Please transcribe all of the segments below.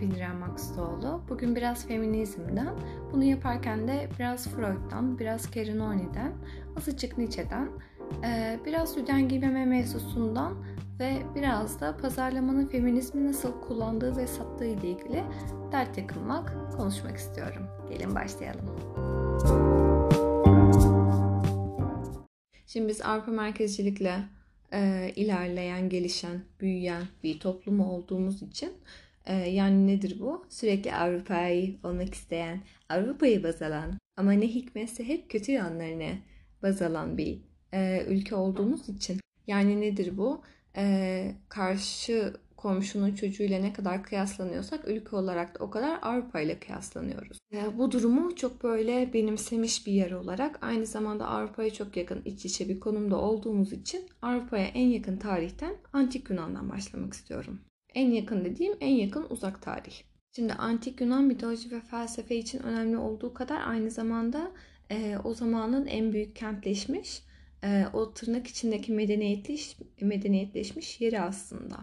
Bildiren Maksudoğlu. Bugün biraz feminizmden, bunu yaparken de biraz Freud'dan, biraz Kerenoni'den, azıcık Nietzsche'den, e, biraz üden giymeme mevzusundan ve biraz da pazarlamanın feminizmi nasıl kullandığı ve sattığı ile ilgili dert yakınmak, konuşmak istiyorum. Gelin başlayalım. Şimdi biz Avrupa merkezcilikle e, ilerleyen, gelişen, büyüyen bir toplum olduğumuz için e, yani nedir bu? Sürekli Avrupa'yı olmak isteyen, Avrupa'yı baz alan ama ne hikmetse hep kötü yanlarını baz alan bir e, ülke olduğumuz için. Yani nedir bu? E, karşı komşunun çocuğuyla ne kadar kıyaslanıyorsak ülke olarak da o kadar Avrupa ile kıyaslanıyoruz. E, bu durumu çok böyle benimsemiş bir yer olarak aynı zamanda Avrupa'ya çok yakın iç içe bir konumda olduğumuz için Avrupa'ya en yakın tarihten Antik Yunan'dan başlamak istiyorum. En yakın dediğim en yakın uzak tarih. Şimdi Antik Yunan mitoloji ve felsefe için önemli olduğu kadar aynı zamanda e, o zamanın en büyük kentleşmiş, e, o tırnak içindeki medeniyetleş, medeniyetleşmiş yeri aslında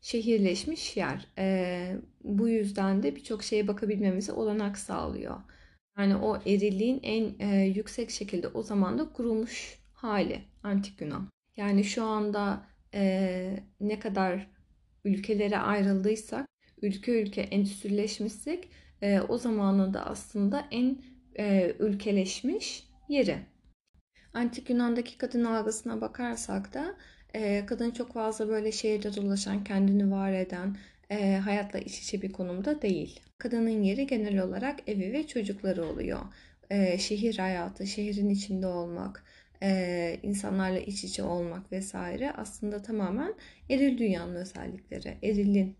şehirleşmiş yer. E, bu yüzden de birçok şeye bakabilmemize olanak sağlıyor. Yani o erilliğin en e, yüksek şekilde o zaman da kurulmuş hali Antik Yunan. Yani şu anda e, ne kadar ülkelere ayrıldıysak, ülke ülke endüstrileşmişsek e, o zamanın da aslında en e, ülkeleşmiş yeri. Antik Yunan'daki kadın algısına bakarsak da e, kadın çok fazla böyle şehirde dolaşan, kendini var eden, e, hayatla iç içe bir konumda değil. Kadının yeri genel olarak evi ve çocukları oluyor. E, şehir hayatı, şehrin içinde olmak, e, insanlarla iç içe olmak vesaire aslında tamamen eril dünyanın özellikleri. Erilin,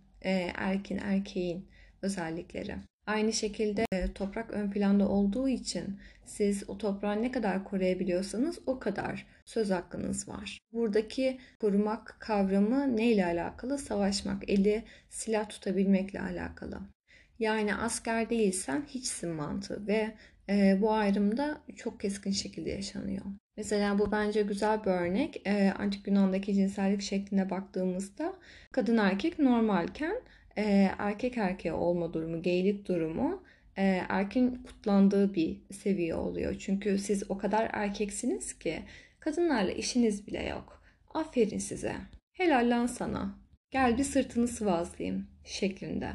erkin, erkeğin özellikleri. Aynı şekilde toprak ön planda olduğu için siz o toprağı ne kadar koruyabiliyorsanız o kadar söz hakkınız var. Buradaki korumak kavramı ne ile alakalı? Savaşmak, eli silah tutabilmekle alakalı. Yani asker değilsen hiçsin mantığı ve e, bu ayrımda çok keskin şekilde yaşanıyor. Mesela bu bence güzel bir örnek. E, Antik Yunan'daki cinsellik şekline baktığımızda kadın erkek normalken e, erkek erkeğe olma durumu, geylik durumu e, erkin kutlandığı bir seviye oluyor. Çünkü siz o kadar erkeksiniz ki kadınlarla işiniz bile yok. Aferin size. Helal lan sana. Gel bir sırtını sıvazlayayım şeklinde.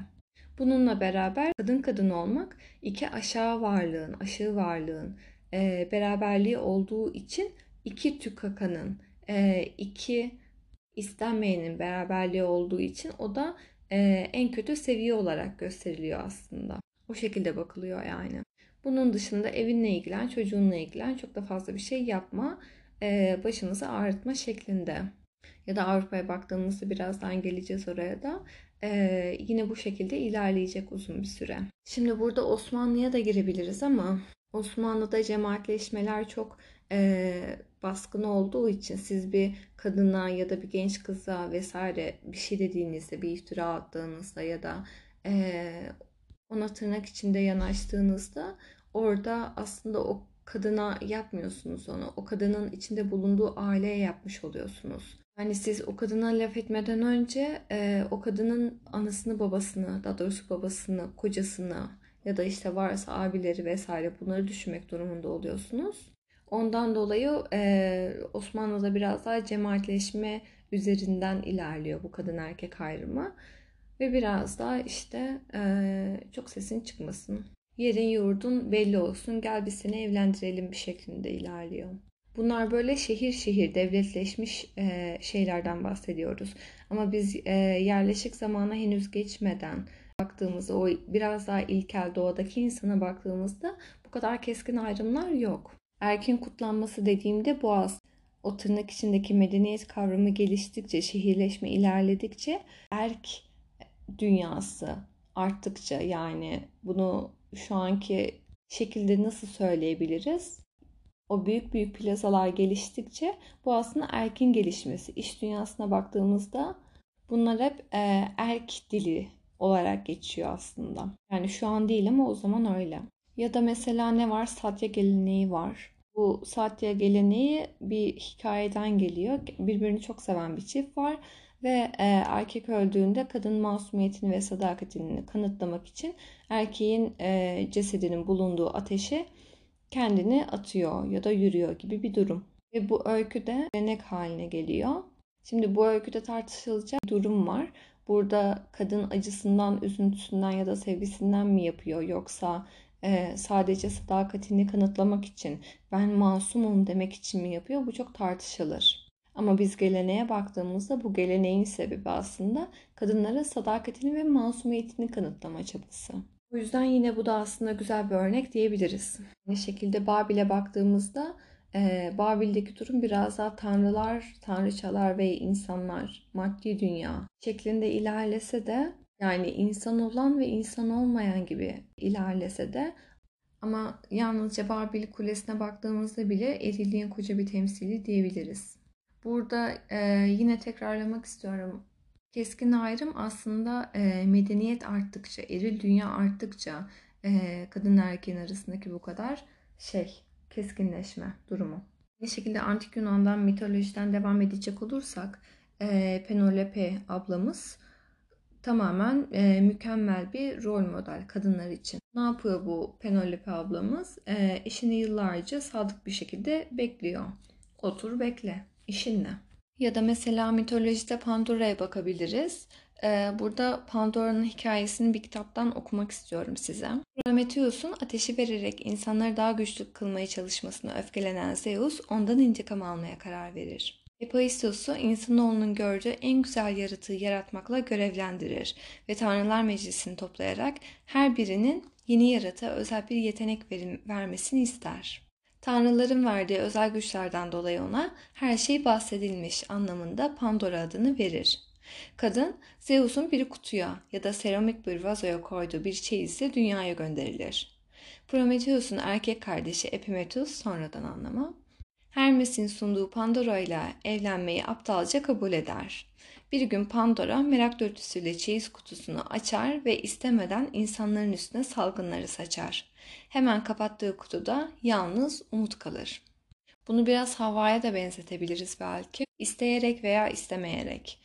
Bununla beraber kadın kadın olmak iki aşağı varlığın, aşağı varlığın e, beraberliği olduğu için iki tükakanın, e, iki istenmeyenin beraberliği olduğu için o da e, en kötü seviye olarak gösteriliyor aslında. O şekilde bakılıyor yani. Bunun dışında evinle ilgilen, çocuğunla ilgilen çok da fazla bir şey yapma. E, başınızı ağrıtma şeklinde. Ya da Avrupa'ya baktığımızda birazdan geleceğiz oraya da. E, yine bu şekilde ilerleyecek uzun bir süre. Şimdi burada Osmanlı'ya da girebiliriz ama Osmanlı'da cemaatleşmeler çok e, baskın olduğu için siz bir kadına ya da bir genç kıza vesaire bir şey dediğinizde, bir iftira attığınızda ya da e, ona tırnak içinde yanaştığınızda orada aslında o kadına yapmıyorsunuz onu. O kadının içinde bulunduğu aileye yapmış oluyorsunuz. Yani siz o kadına laf etmeden önce e, o kadının anasını babasını, daha doğrusu babasını, kocasını ya da işte varsa abileri vesaire bunları düşünmek durumunda oluyorsunuz. Ondan dolayı e, Osmanlı'da biraz daha cemaatleşme üzerinden ilerliyor bu kadın erkek ayrımı. Ve biraz daha işte e, çok sesin çıkmasın. Yerin yurdun belli olsun gel biz seni evlendirelim bir şeklinde ilerliyor. Bunlar böyle şehir şehir devletleşmiş e, şeylerden bahsediyoruz. Ama biz e, yerleşik zamana henüz geçmeden baktığımızda o biraz daha ilkel doğadaki insana baktığımızda bu kadar keskin ayrımlar yok. Erkin kutlanması dediğimde boğaz o tırnak içindeki medeniyet kavramı geliştikçe, şehirleşme ilerledikçe erk dünyası arttıkça yani bunu şu anki şekilde nasıl söyleyebiliriz? O büyük büyük plazalar geliştikçe bu aslında erkin gelişmesi. İş dünyasına baktığımızda bunlar hep e, erk dili olarak geçiyor aslında. Yani şu an değil ama o zaman öyle. Ya da mesela ne var? Satya geleneği var. Bu Satya geleneği bir hikayeden geliyor. Birbirini çok seven bir çift var ve e, erkek öldüğünde kadın masumiyetini ve sadakatini kanıtlamak için erkeğin e, cesedinin bulunduğu ateşe kendini atıyor ya da yürüyor gibi bir durum. Ve bu öykü de gelenek haline geliyor. Şimdi bu öyküde tartışılacak bir durum var. Burada kadın acısından, üzüntüsünden ya da sevgisinden mi yapıyor yoksa e, sadece sadakatini kanıtlamak için ben masumum demek için mi yapıyor? Bu çok tartışılır. Ama biz geleneğe baktığımızda bu geleneğin sebebi aslında kadınlara sadakatini ve masumiyetini kanıtlama çabası. O yüzden yine bu da aslında güzel bir örnek diyebiliriz. Aynı şekilde Babil'e baktığımızda e, Babil'deki durum biraz daha tanrılar, tanrıçalar ve insanlar, maddi dünya şeklinde ilerlese de yani insan olan ve insan olmayan gibi ilerlese de ama yalnızca Babil Kulesi'ne baktığımızda bile erilliğin koca bir temsili diyebiliriz. Burada e, yine tekrarlamak istiyorum. Keskin ayrım aslında e, medeniyet arttıkça, eril dünya arttıkça e, kadın erkeğin arasındaki bu kadar şey keskinleşme durumu. Bir şekilde antik Yunan'dan mitolojiden devam edecek olursak e, Penelope ablamız tamamen e, mükemmel bir rol model kadınlar için. Ne yapıyor bu Penelope ablamız? E, eşini yıllarca sadık bir şekilde bekliyor. Otur bekle. İşin ne? Ya da mesela mitolojide Pandora'ya bakabiliriz. Ee, burada Pandora'nın hikayesini bir kitaptan okumak istiyorum size. Prometheus'un ateşi vererek insanları daha güçlü kılmaya çalışmasına öfkelenen Zeus ondan intikam almaya karar verir. Hephaistos'u insanoğlunun gördüğü en güzel yaratığı yaratmakla görevlendirir ve Tanrılar Meclisi'ni toplayarak her birinin yeni yaratığa özel bir yetenek verim, vermesini ister. Tanrıların verdiği özel güçlerden dolayı ona her şey bahsedilmiş anlamında Pandora adını verir. Kadın Zeus'un bir kutuya ya da seramik bir vazoya koyduğu bir çeyizle dünyaya gönderilir. Prometheus'un erkek kardeşi Epimetheus sonradan anlama. Hermes'in sunduğu Pandora ile evlenmeyi aptalca kabul eder. Bir gün Pandora merak dörtüsüyle çeyiz kutusunu açar ve istemeden insanların üstüne salgınları saçar. Hemen kapattığı kutuda yalnız umut kalır. Bunu biraz havaya da benzetebiliriz belki. İsteyerek veya istemeyerek,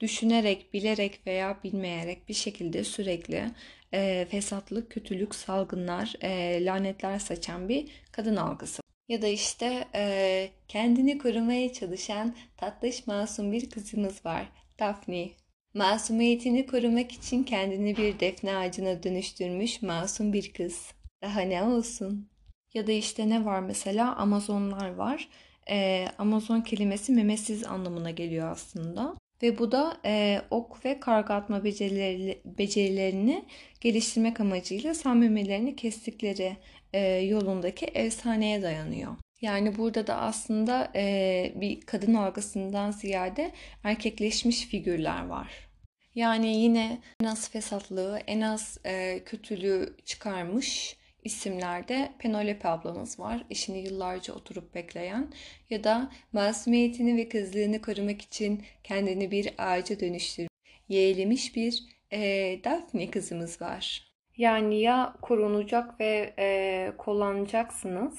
düşünerek, bilerek veya bilmeyerek bir şekilde sürekli e, fesatlık, kötülük, salgınlar, e, lanetler saçan bir kadın algısı. Ya da işte e, kendini korumaya çalışan tatlış masum bir kızımız var. Daphne. Masumiyetini korumak için kendini bir defne ağacına dönüştürmüş masum bir kız. Daha ne olsun? Ya da işte ne var mesela Amazonlar var. Ee, Amazon kelimesi memesiz anlamına geliyor aslında. Ve bu da e, ok ve karga atma becerileri, becerilerini geliştirmek amacıyla sağ memelerini kestikleri e, yolundaki efsaneye dayanıyor. Yani burada da aslında e, bir kadın algısından ziyade erkekleşmiş figürler var. Yani yine en az fesatlığı, en az e, kötülüğü çıkarmış isimlerde Penelope ablamız var. Eşini yıllarca oturup bekleyen ya da masumiyetini ve kızlığını korumak için kendini bir ağaca dönüştürmüş, yeğlemiş bir e, Daphne kızımız var. Yani ya korunacak ve e, kullanacaksınız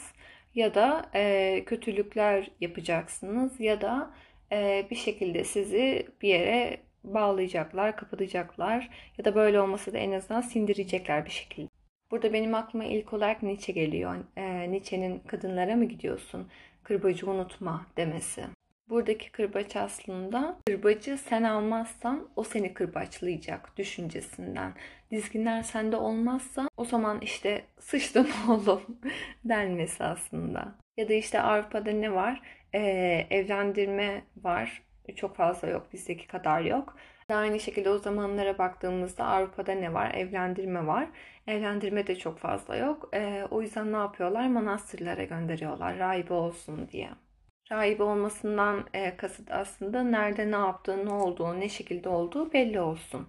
ya da e, kötülükler yapacaksınız ya da e, bir şekilde sizi bir yere bağlayacaklar, kapatacaklar ya da böyle olmasa da en azından sindirecekler bir şekilde. Burada benim aklıma ilk olarak Nietzsche geliyor. E, Nietzsche'nin kadınlara mı gidiyorsun? Kırbacı unutma demesi. Buradaki kırbaç aslında kırbacı sen almazsan o seni kırbaçlayacak düşüncesinden. Dizginler sende olmazsa o zaman işte sıçtın oğlum denmesi aslında. Ya da işte Avrupa'da ne var? Ee, evlendirme var. Çok fazla yok bizdeki kadar yok. Aynı şekilde o zamanlara baktığımızda Avrupa'da ne var? Evlendirme var. Evlendirme de çok fazla yok. Ee, o yüzden ne yapıyorlar? Manastırlara gönderiyorlar rahibe olsun diye. Rahibe olmasından e, kasıt aslında nerede ne yaptığı, ne olduğu, ne şekilde olduğu belli olsun.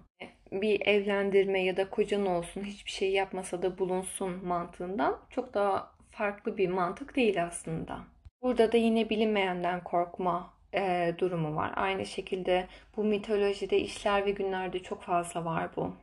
Bir evlendirme ya da kocan olsun, hiçbir şey yapmasa da bulunsun mantığından çok daha farklı bir mantık değil aslında. Burada da yine bilinmeyenden korkma e, durumu var. Aynı şekilde bu mitolojide işler ve günlerde çok fazla var bu.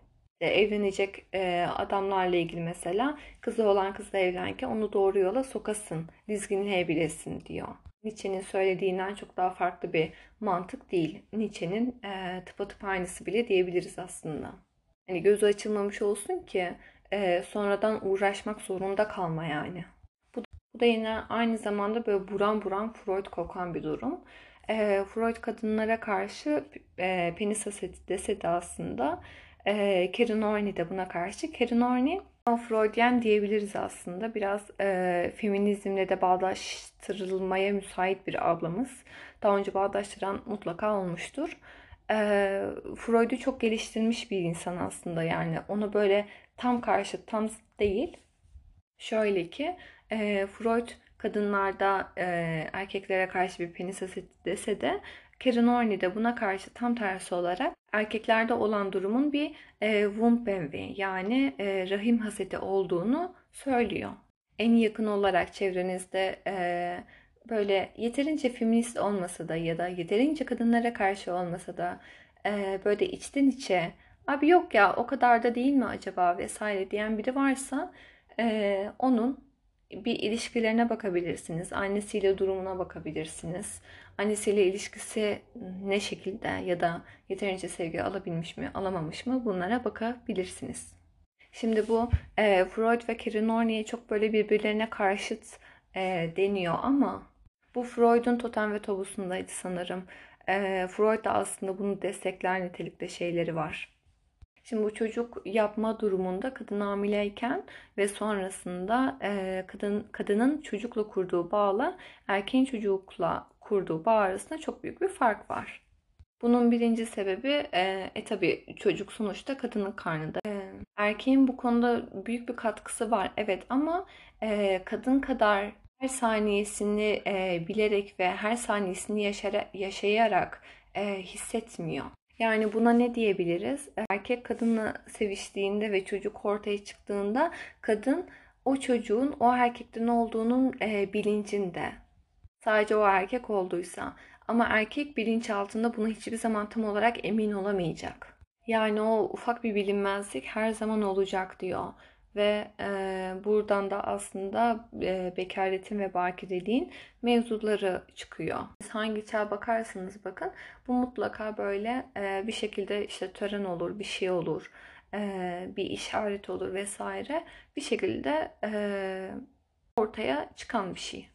E, evlenecek e, adamlarla ilgili mesela kızı olan kızla evlenken onu doğru yola sokasın, dizginleyebilesin diyor. Nietzsche'nin söylediğinden çok daha farklı bir mantık değil. Nietzsche'nin e, tıpatıp aynısı bile diyebiliriz aslında. Hani gözü açılmamış olsun ki e, sonradan uğraşmak zorunda kalma yani. Bu, bu da yine aynı zamanda böyle buran buran Freud kokan bir durum. E, Freud kadınlara karşı e, penis haseti dese de aslında e, Karen Horney de buna karşı. Karen Horney Freudyen diyebiliriz aslında. Biraz e, feminizmle de bağdaştırılmaya müsait bir ablamız. Daha önce bağdaştıran mutlaka olmuştur. E, Freud'u çok geliştirmiş bir insan aslında yani. Onu böyle tam karşı, tam değil. Şöyle ki e, Freud kadınlarda e, erkeklere karşı bir penis haseti dese de Karen Horney de buna karşı tam tersi olarak erkeklerde olan durumun bir e, envy yani e, rahim haseti olduğunu söylüyor. En yakın olarak çevrenizde e, böyle yeterince feminist olmasa da ya da yeterince kadınlara karşı olmasa da e, böyle içten içe abi yok ya o kadar da değil mi acaba vesaire diyen biri varsa e, onun bir ilişkilerine bakabilirsiniz. Annesiyle durumuna bakabilirsiniz. Annesiyle ilişkisi ne şekilde ya da yeterince sevgi alabilmiş mi, alamamış mı bunlara bakabilirsiniz. Şimdi bu e, Freud ve Karen Horney'e çok böyle birbirlerine karşıt e, deniyor ama bu Freud'un totem ve tobusundaydı sanırım. E, Freud da aslında bunu destekler nitelikte şeyleri var. Şimdi bu çocuk yapma durumunda kadın hamileyken ve sonrasında e, kadın kadının çocukla kurduğu bağla erkeğin çocukla kurduğu bağ arasında çok büyük bir fark var. Bunun birinci sebebi e, e tabi çocuk sonuçta kadının karnında. E, erkeğin bu konuda büyük bir katkısı var evet ama e, kadın kadar her saniyesini e, bilerek ve her saniyesini yaşara, yaşayarak e, hissetmiyor. Yani buna ne diyebiliriz? Erkek kadınla seviştiğinde ve çocuk ortaya çıktığında kadın o çocuğun o erkekten olduğunun e, bilincinde. Sadece o erkek olduysa. Ama erkek bilinç altında bunu hiçbir zaman tam olarak emin olamayacak. Yani o ufak bir bilinmezlik her zaman olacak diyor. Ve e, buradan da aslında e, bekaretin ve bakireliğin mevzuları çıkıyor. Siz hangi çağ bakarsanız bakın bu mutlaka böyle e, bir şekilde işte tören olur, bir şey olur, e, bir işaret olur vesaire bir şekilde e, ortaya çıkan bir şey.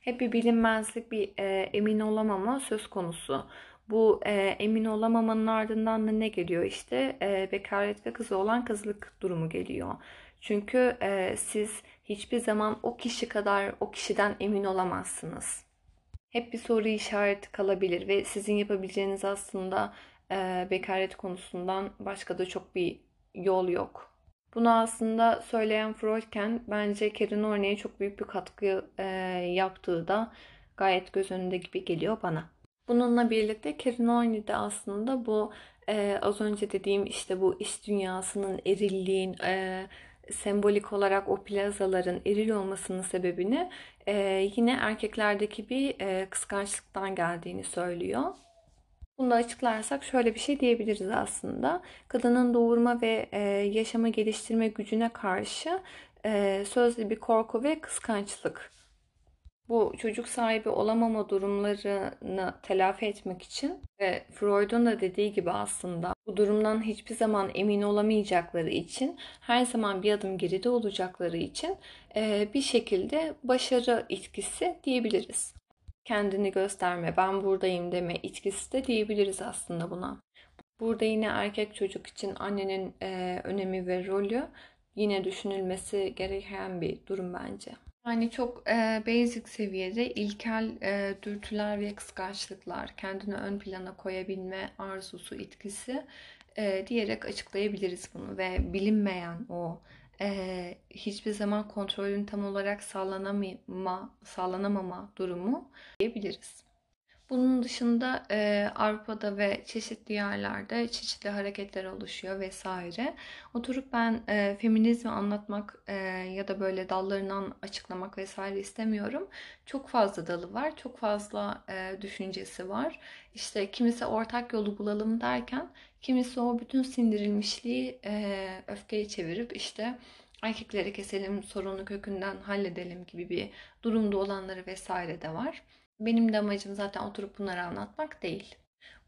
Hep bir bilinmezlik, bir e, emin olamama söz konusu. Bu e, emin olamamanın ardından da ne geliyor işte e, bekaret ve kızı olan kızlık durumu geliyor. Çünkü e, siz hiçbir zaman o kişi kadar o kişiden emin olamazsınız. Hep bir soru işareti kalabilir ve sizin yapabileceğiniz aslında e, bekaret konusundan başka da çok bir yol yok. Bunu aslında söyleyen Freudken bence Karen Horney'e çok büyük bir katkı e, yaptığı da gayet göz önünde gibi geliyor bana. Bununla birlikte Horney de aslında bu e, az önce dediğim işte bu iş dünyasının erilliğin e, sembolik olarak o plazaların eril olmasının sebebini e, yine erkeklerdeki bir e, kıskançlıktan geldiğini söylüyor. Bunu da açıklarsak şöyle bir şey diyebiliriz aslında. Kadının doğurma ve e, yaşama geliştirme gücüne karşı e, sözlü bir korku ve kıskançlık bu çocuk sahibi olamama durumlarını telafi etmek için ve Freud'un da dediği gibi aslında bu durumdan hiçbir zaman emin olamayacakları için her zaman bir adım geride olacakları için e, bir şekilde başarı itkisi diyebiliriz. Kendini gösterme, ben buradayım deme itkisi de diyebiliriz aslında buna. Burada yine erkek çocuk için annenin e, önemi ve rolü yine düşünülmesi gereken bir durum bence. Yani çok e, basic seviyede ilkel e, dürtüler ve kıskançlıklar, kendini ön plana koyabilme arzusu, itkisi e, diyerek açıklayabiliriz bunu ve bilinmeyen o e, hiçbir zaman kontrolün tam olarak sağlanamama, sağlanamama durumu diyebiliriz. Bunun dışında e, Avrupa'da ve çeşitli yerlerde çeşitli hareketler oluşuyor vesaire. Oturup ben e, feminizmi anlatmak e, ya da böyle dallarından açıklamak vesaire istemiyorum. Çok fazla dalı var, çok fazla e, düşüncesi var. İşte kimisi ortak yolu bulalım derken kimisi o bütün sindirilmişliği e, öfkeye çevirip işte erkekleri keselim, sorunu kökünden halledelim gibi bir durumda olanları vesaire de var. Benim de amacım zaten oturup bunları anlatmak değil.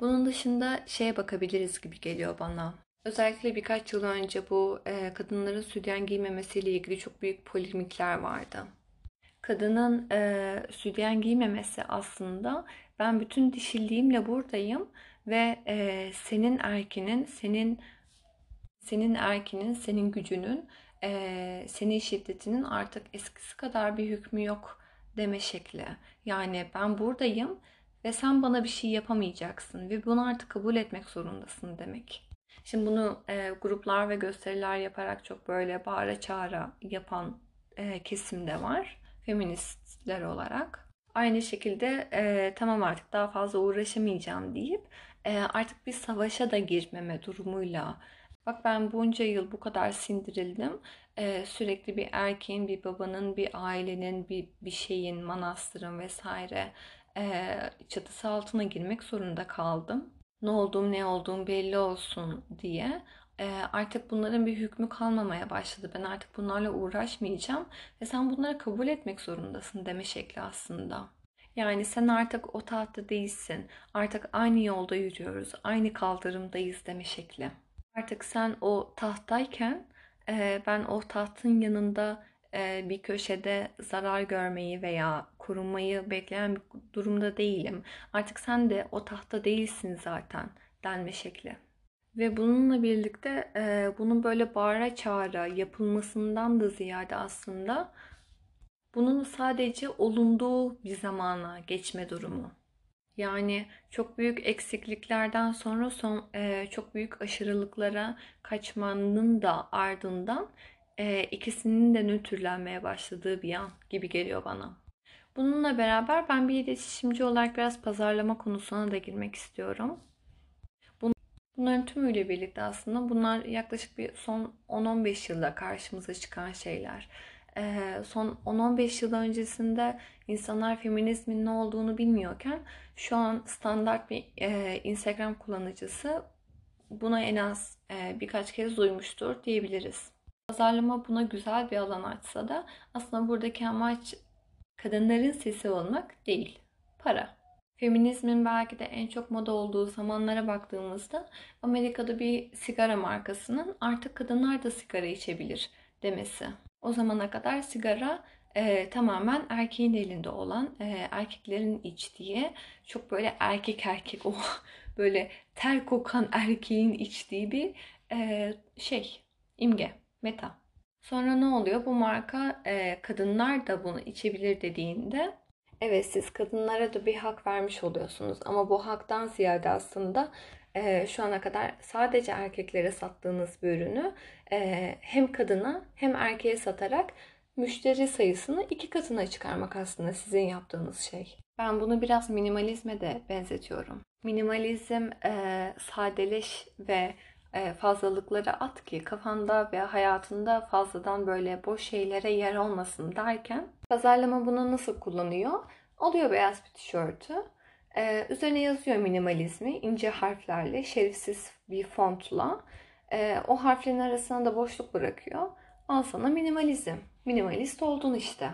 Bunun dışında şeye bakabiliriz gibi geliyor bana. Özellikle birkaç yıl önce bu e, kadınların sütyen giymemesiyle ilgili çok büyük polemikler vardı. Kadının e, sütyen giymemesi aslında ben bütün dişilliğimle buradayım ve e, senin erkinin, senin senin erkinin, senin gücünün, e, senin şiddetinin artık eskisi kadar bir hükmü yok deme şekli. Yani ben buradayım ve sen bana bir şey yapamayacaksın ve bunu artık kabul etmek zorundasın demek. Şimdi bunu e, gruplar ve gösteriler yaparak çok böyle bağıra çağıra yapan e, kesim de var. Feministler olarak. Aynı şekilde e, tamam artık daha fazla uğraşamayacağım deyip e, artık bir savaşa da girmeme durumuyla Bak ben bunca yıl bu kadar sindirildim. Ee, sürekli bir erkeğin, bir babanın, bir ailenin, bir, bir şeyin, manastırın vesaire e, çatısı altına girmek zorunda kaldım. Ne olduğum ne olduğum belli olsun diye. E, artık bunların bir hükmü kalmamaya başladı. Ben artık bunlarla uğraşmayacağım ve sen bunları kabul etmek zorundasın deme şekli aslında. Yani sen artık o tahtta değilsin. Artık aynı yolda yürüyoruz. Aynı kaldırımdayız deme şekli. Artık sen o tahttayken ben o tahtın yanında bir köşede zarar görmeyi veya korunmayı bekleyen bir durumda değilim. Artık sen de o tahta değilsin zaten denme şekli. Ve bununla birlikte bunun böyle bağıra çağıra yapılmasından da ziyade aslında bunun sadece olunduğu bir zamana geçme durumu. Yani çok büyük eksikliklerden sonra son e, çok büyük aşırılıklara kaçmanın da ardından e, ikisinin de nötrlenmeye başladığı bir an gibi geliyor bana. Bununla beraber ben bir iletişimci olarak biraz pazarlama konusuna da girmek istiyorum. Bunların tümüyle birlikte aslında bunlar yaklaşık bir son 10-15 yılda karşımıza çıkan şeyler. Son 10-15 yıl öncesinde insanlar feminizmin ne olduğunu bilmiyorken şu an standart bir Instagram kullanıcısı buna en az birkaç kez duymuştur diyebiliriz. Pazarlama buna güzel bir alan açsa da aslında buradaki amaç kadınların sesi olmak değil, para. Feminizmin belki de en çok moda olduğu zamanlara baktığımızda Amerika'da bir sigara markasının artık kadınlar da sigara içebilir demesi. O zamana kadar sigara e, tamamen erkeğin elinde olan, e, erkeklerin içtiği, çok böyle erkek erkek o böyle ter kokan erkeğin içtiği bir e, şey, imge, meta. Sonra ne oluyor? Bu marka e, kadınlar da bunu içebilir dediğinde evet siz kadınlara da bir hak vermiş oluyorsunuz. Ama bu haktan ziyade aslında e, şu ana kadar sadece erkeklere sattığınız bir ürünü e, hem kadına hem erkeğe satarak müşteri sayısını iki katına çıkarmak aslında sizin yaptığınız şey. Ben bunu biraz minimalizme de benzetiyorum. Minimalizm e, sadeleş ve e, fazlalıkları at ki kafanda ve hayatında fazladan böyle boş şeylere yer olmasın derken pazarlama bunu nasıl kullanıyor? Alıyor beyaz bir tişörtü. Ee, üzerine yazıyor minimalizmi ince harflerle, şerifsiz bir fontla. Ee, o harflerin arasına da boşluk bırakıyor. Al sana minimalizm. Minimalist oldun işte.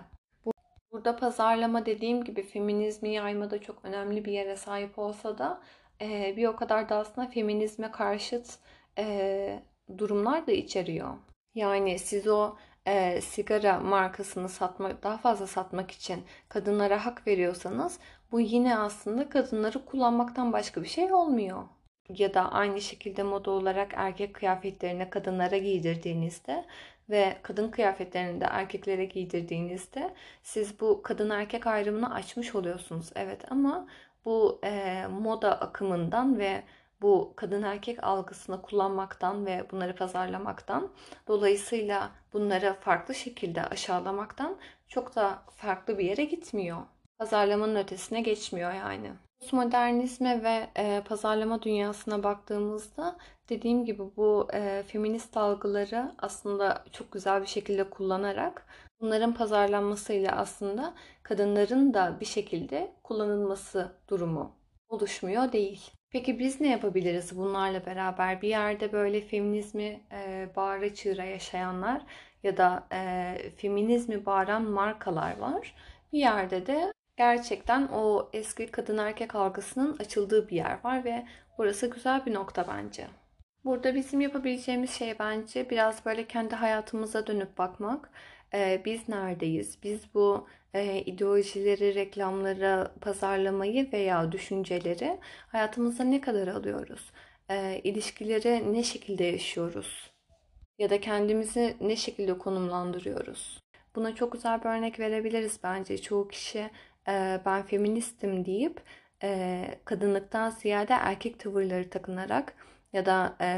Burada pazarlama dediğim gibi feminizmi yaymada çok önemli bir yere sahip olsa da e, bir o kadar da aslında feminizme karşıt e, durumlar da içeriyor. Yani siz o e, sigara markasını satmak daha fazla satmak için kadınlara hak veriyorsanız bu yine aslında kadınları kullanmaktan başka bir şey olmuyor. Ya da aynı şekilde moda olarak erkek kıyafetlerini kadınlara giydirdiğinizde ve kadın kıyafetlerini de erkeklere giydirdiğinizde siz bu kadın erkek ayrımını açmış oluyorsunuz. Evet ama bu e, moda akımından ve bu kadın erkek algısını kullanmaktan ve bunları pazarlamaktan dolayısıyla bunları farklı şekilde aşağılamaktan çok da farklı bir yere gitmiyor. Pazarlamanın ötesine geçmiyor yani. Postmodernizme ve e, pazarlama dünyasına baktığımızda dediğim gibi bu e, feminist algıları aslında çok güzel bir şekilde kullanarak bunların pazarlanmasıyla aslında kadınların da bir şekilde kullanılması durumu oluşmuyor değil. Peki biz ne yapabiliriz bunlarla beraber? Bir yerde böyle feminizmi e, bağıra çığıra yaşayanlar ya da e, feminizmi bağıran markalar var. Bir yerde de gerçekten o eski kadın erkek algısının açıldığı bir yer var ve burası güzel bir nokta bence. Burada bizim yapabileceğimiz şey bence biraz böyle kendi hayatımıza dönüp bakmak. Ee, biz neredeyiz? Biz bu e, ideolojileri, reklamları, pazarlamayı veya düşünceleri hayatımıza ne kadar alıyoruz? E, ilişkileri ne şekilde yaşıyoruz? Ya da kendimizi ne şekilde konumlandırıyoruz? Buna çok güzel bir örnek verebiliriz bence. Çoğu kişi e, ben feministim deyip e, kadınlıktan ziyade erkek tavırları takınarak ya da e,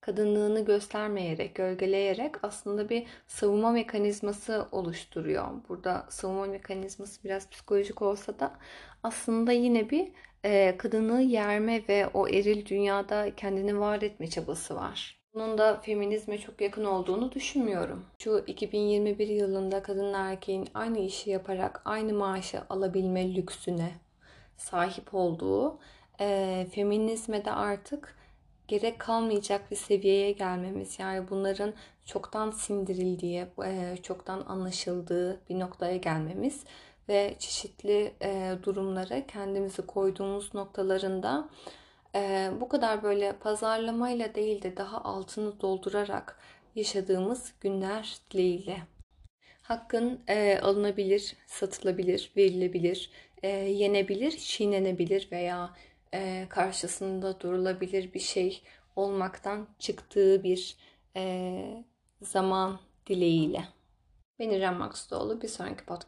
kadınlığını göstermeyerek, gölgeleyerek aslında bir savunma mekanizması oluşturuyor. Burada savunma mekanizması biraz psikolojik olsa da aslında yine bir e, kadını yerme ve o eril dünyada kendini var etme çabası var. Bunun da feminizme çok yakın olduğunu düşünmüyorum. Şu 2021 yılında kadın erkeğin aynı işi yaparak aynı maaşı alabilme lüksüne sahip olduğu e, feminizme de artık gerek kalmayacak bir seviyeye gelmemiz. Yani bunların çoktan sindirildiği, e, çoktan anlaşıldığı bir noktaya gelmemiz ve çeşitli e, durumlara kendimizi koyduğumuz noktalarında e, bu kadar böyle pazarlamayla değil de daha altını doldurarak yaşadığımız günler dileğiyle. Hakkın e, alınabilir, satılabilir, verilebilir, e, yenebilir, çiğnenebilir veya e, karşısında durulabilir bir şey olmaktan çıktığı bir e, zaman dileğiyle. Ben İrem Maksudoğlu. Bir sonraki podcast